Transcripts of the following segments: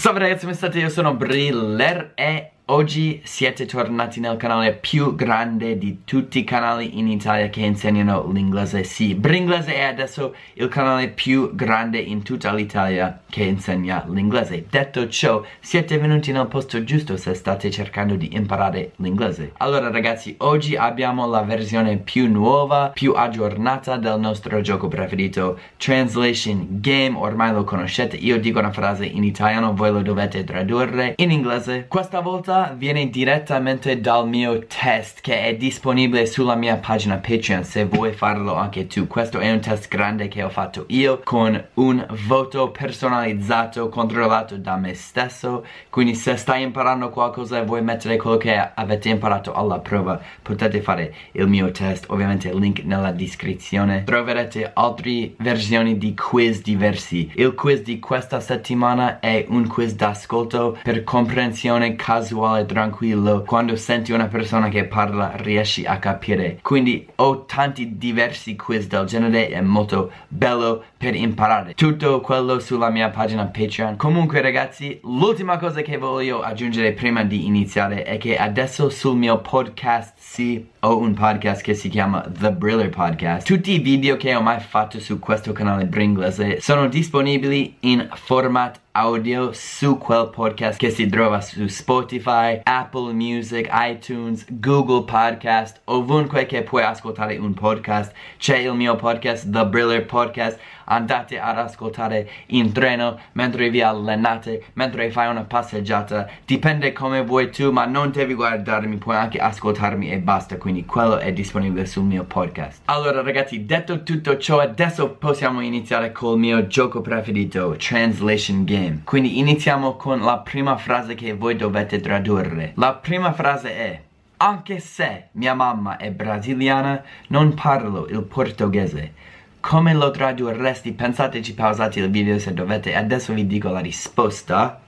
Salve ragazzi, come state? Io sono Briller e Oggi siete tornati nel canale più grande di tutti i canali in Italia che insegnano l'inglese. Sì, Bringlese è adesso il canale più grande in tutta l'Italia che insegna l'inglese. Detto ciò, siete venuti nel posto giusto se state cercando di imparare l'inglese. Allora ragazzi, oggi abbiamo la versione più nuova, più aggiornata del nostro gioco preferito Translation Game, ormai lo conoscete. Io dico una frase in italiano, voi lo dovete tradurre in inglese. Questa volta viene direttamente dal mio test che è disponibile sulla mia pagina Patreon se vuoi farlo anche tu. Questo è un test grande che ho fatto io con un voto personalizzato controllato da me stesso. Quindi se stai imparando qualcosa e vuoi mettere quello che avete imparato alla prova potete fare il mio test. Ovviamente il link nella descrizione. Troverete altre versioni di quiz diversi. Il quiz di questa settimana è un quiz d'ascolto per comprensione casuale casuale, tranquillo. Quando senti una persona che parla riesci a capire. Quindi ho tanti diversi quiz del genere È molto bello per imparare. Tutto quello sulla mia pagina Patreon. Comunque ragazzi, l'ultima cosa che voglio aggiungere prima di iniziare È che adesso sul mio podcast sì ho un podcast che si chiama The Briller Podcast. Tutti i video che ho mai fatto su questo canale Bringlese Sono disponibili in format audio su quel podcast che si trova su Spotify, Apple Music, iTunes, Google Podcast, ovunque che puoi ascoltare un podcast. C'è il mio podcast, The Briller Podcast. Andate ad ascoltare in treno, mentre vi allenate, mentre fai una passeggiata. Dipende come vuoi tu, ma non devi guardarmi, puoi anche ascoltarmi e basta. Quindi quello è disponibile sul mio podcast. Allora ragazzi, detto tutto ciò, adesso possiamo iniziare col mio gioco preferito, Translation Game Quindi iniziamo con la prima frase che voi dovete tradurre. La prima frase è Anche se mia mamma è brasiliana, non parlo il portoghese. Come lo tradurresti? Pensateci, pausate il video se dovete. Adesso vi dico la risposta.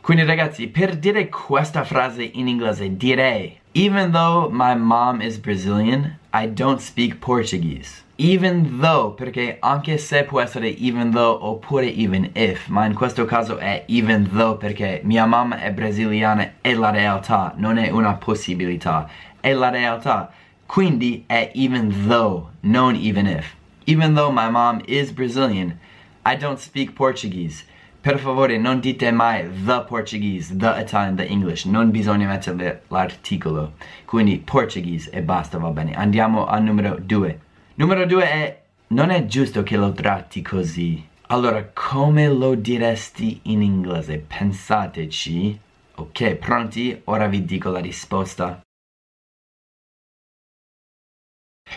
Quindi ragazzi, per dire questa frase in inglese direi Even though my mom is Brazilian, I don't speak Portuguese even though, perché anche se può essere even though oppure even if, ma in questo caso è even though perché mia mamma è brasiliana è la realtà, non è una possibilità, è la realtà. Quindi è even though, non even if. Even though my mom is Brazilian, I don't speak Portuguese. Per favore non dite mai the Portuguese, the Italian, the English, non bisogna mettere l'articolo. Quindi Portuguese e basta, va bene. Andiamo al numero 2. Numero due è non è giusto che lo tratti così. Allora, come lo diresti in inglese? Pensateci. Ok, pronti? Ora vi dico la risposta.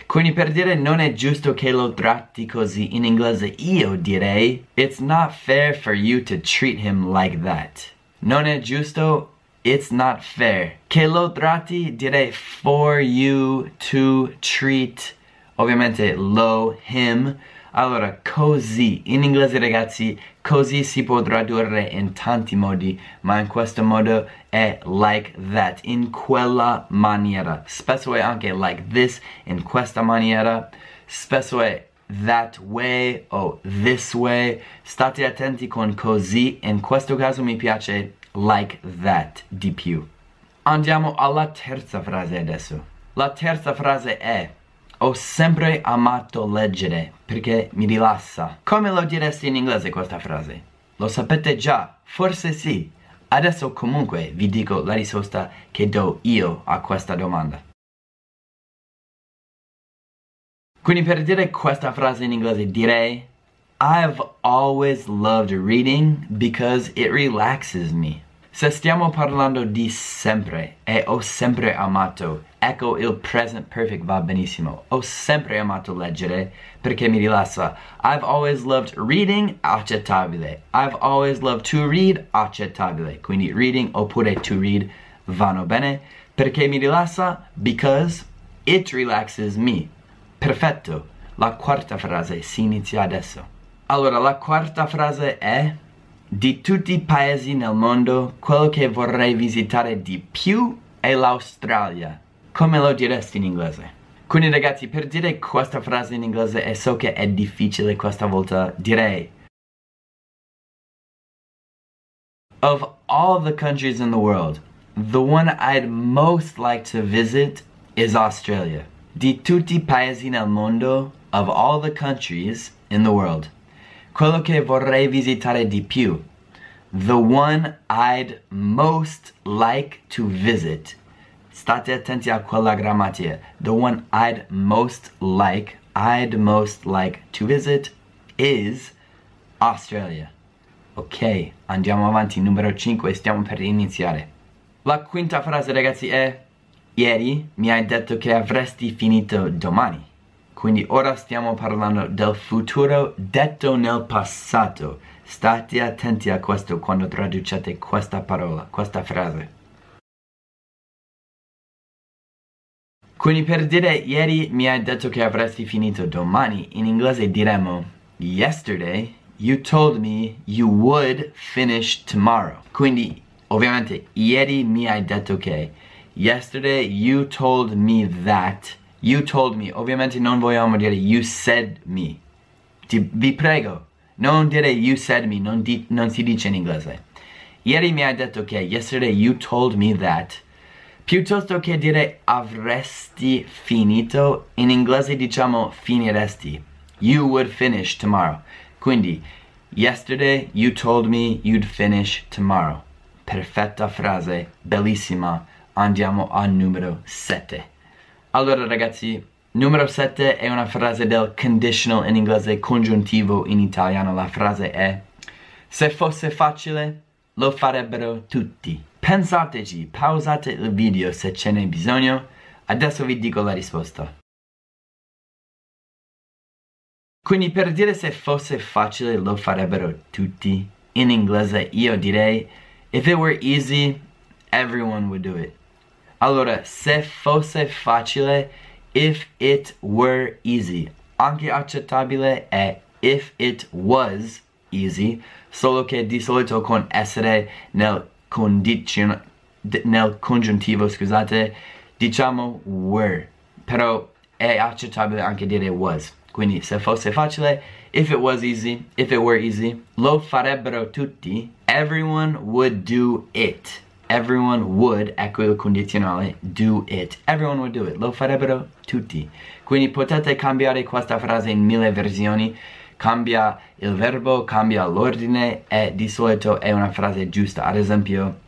Quindi per dire non è giusto che lo tratti così in inglese, io direi It's not fair for you to treat him like that. Non è giusto, it's not fair. Che lo tratti direi for you to treat ovviamente lo, him. Allora, così, in inglese ragazzi, così si può tradurre in tanti modi, ma in questo modo è like that, in quella maniera. Spesso è anche like this, in questa maniera. Spesso è that way o this way. State attenti con così, in questo caso mi piace like that di più. Andiamo alla terza frase adesso. La terza frase è ho sempre amato leggere perché mi rilassa. Come lo diresti in inglese questa frase? Lo sapete già? Forse sì. Adesso comunque vi dico la risposta che do io a questa domanda. Quindi per dire questa frase in inglese direi I've always loved reading because it relaxes me. Se stiamo parlando di sempre e ho sempre amato, ecco il present perfect va benissimo. Ho sempre amato leggere perché mi rilassa. I've always loved reading, accettabile. I've always loved to read, accettabile. Quindi reading oppure to read vanno bene. Perché mi rilassa? Because it relaxes me. Perfetto. La quarta frase si inizia adesso. Allora, la quarta frase è di tutti i paesi nel mondo, quello che vorrei visitare di più è l'Australia. Come lo diresti in inglese? Quindi ragazzi, per dire questa frase in inglese e so che è difficile questa volta, direi Of all the countries in the world, the one I'd most like to visit is Australia. Di tutti i paesi nel mondo, of all the countries in the world, quello che vorrei visitare di più, the one I'd most like to visit. State attenti a quella grammatica. The one I'd most like, I'd most like to visit is Australia. Ok, andiamo avanti, numero 5, stiamo per iniziare. La quinta frase ragazzi è Ieri mi hai detto che avresti finito domani. Quindi ora stiamo parlando del futuro detto nel passato. State attenti a questo quando traducete questa parola, questa frase. Quindi per dire ieri mi hai detto che avresti finito domani, in inglese diremo Yesterday you told me you would finish tomorrow. Quindi ovviamente ieri mi hai detto che Yesterday you told me that You told me. Ovviamente non vogliamo dire you said me. Ti, Vi prego Non dire you said me. Non, di, non si dice in inglese. Ieri mi hai detto che Yesterday you told me that Piuttosto che dire avresti finito In inglese diciamo finiresti You would finish tomorrow Quindi Yesterday you told me you'd finish tomorrow Perfetta frase, bellissima andiamo al numero 7. Allora ragazzi, numero 7 è una frase del conditional in inglese, congiuntivo in italiano. La frase è Se fosse facile, lo farebbero tutti. Pensateci, pausate il video se ce n'è bisogno. Adesso vi dico la risposta. Quindi per dire se fosse facile lo farebbero tutti, in inglese io direi If it were easy, everyone would do it. Allora, se fosse facile, if it were easy. Anche accettabile è if it was easy, solo che di solito con essere nel, nel congiuntivo, scusate, diciamo were. Però è accettabile anche dire was. Quindi se fosse facile, if it was easy, if it were easy, lo farebbero tutti, everyone would do it everyone would, ecco il condizionale, do it. Everyone would do it. Lo farebbero tutti. Quindi potete cambiare questa frase in mille versioni. Cambia il verbo, cambia l'ordine e di solito è una frase giusta. Ad esempio,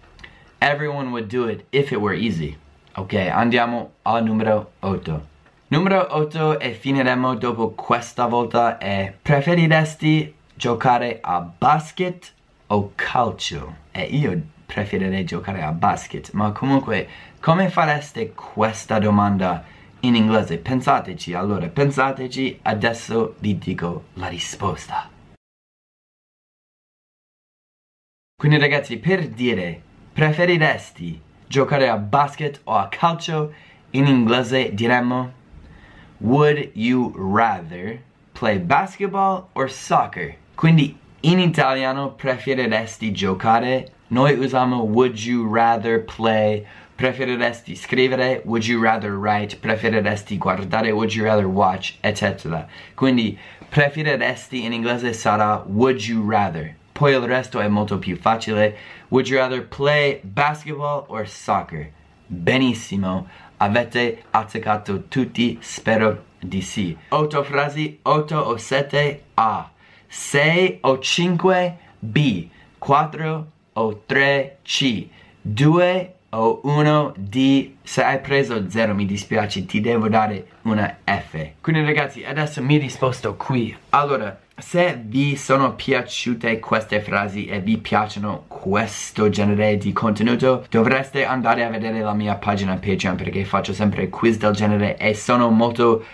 everyone would do it if it were easy. Ok, andiamo al numero 8. Numero 8 e finiremo dopo questa volta è preferiresti giocare a basket o calcio? E io preferirei giocare a basket, ma comunque come fareste questa domanda in inglese? Pensateci, allora pensateci, adesso vi dico la risposta. Quindi ragazzi, per dire preferiresti giocare a basket o a calcio, in inglese diremmo Would you rather play basketball or soccer? Quindi in italiano preferiresti giocare noi usiamo would you rather play, preferiresti scrivere, would you rather write, preferiresti guardare, would you rather watch, eccetera. Quindi preferiresti in inglese sarà would you rather. Poi il resto è molto più facile. Would you rather play basketball or soccer? Benissimo, avete azzeccato tutti, spero di sì. Otto frasi, otto o sette A. Sei o cinque B. Quattro o 3C 2 o 1 D se hai preso 0 mi dispiace ti devo dare una F. Quindi ragazzi adesso mi risposto qui. Allora se vi sono piaciute queste frasi e vi piacciono questo genere di contenuto dovreste andare a vedere la mia pagina Patreon perché faccio sempre quiz del genere e sono molto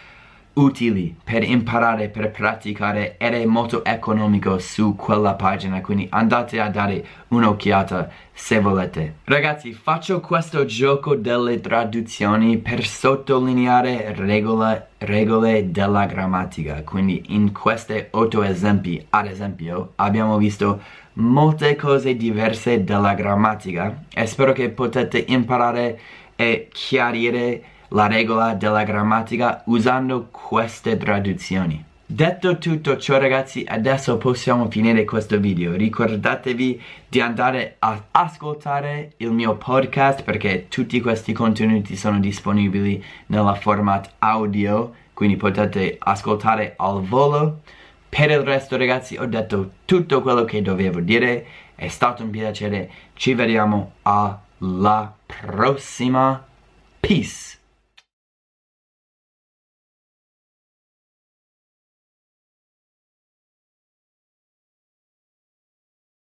utili per imparare, per praticare. Ed è molto economico su quella pagina quindi andate a dare un'occhiata se volete. Ragazzi faccio questo gioco delle traduzioni per sottolineare regole, regole della grammatica. Quindi in questi otto esempi ad esempio abbiamo visto molte cose diverse della grammatica e spero che potete imparare e chiarire la regola della grammatica usando queste traduzioni. Detto tutto ciò ragazzi, adesso possiamo finire questo video. Ricordatevi di andare a ascoltare il mio podcast perché tutti questi contenuti sono disponibili nella format audio, quindi potete ascoltare al volo. Per il resto ragazzi ho detto tutto quello che dovevo dire, è stato un piacere, ci vediamo la próxima. Peace.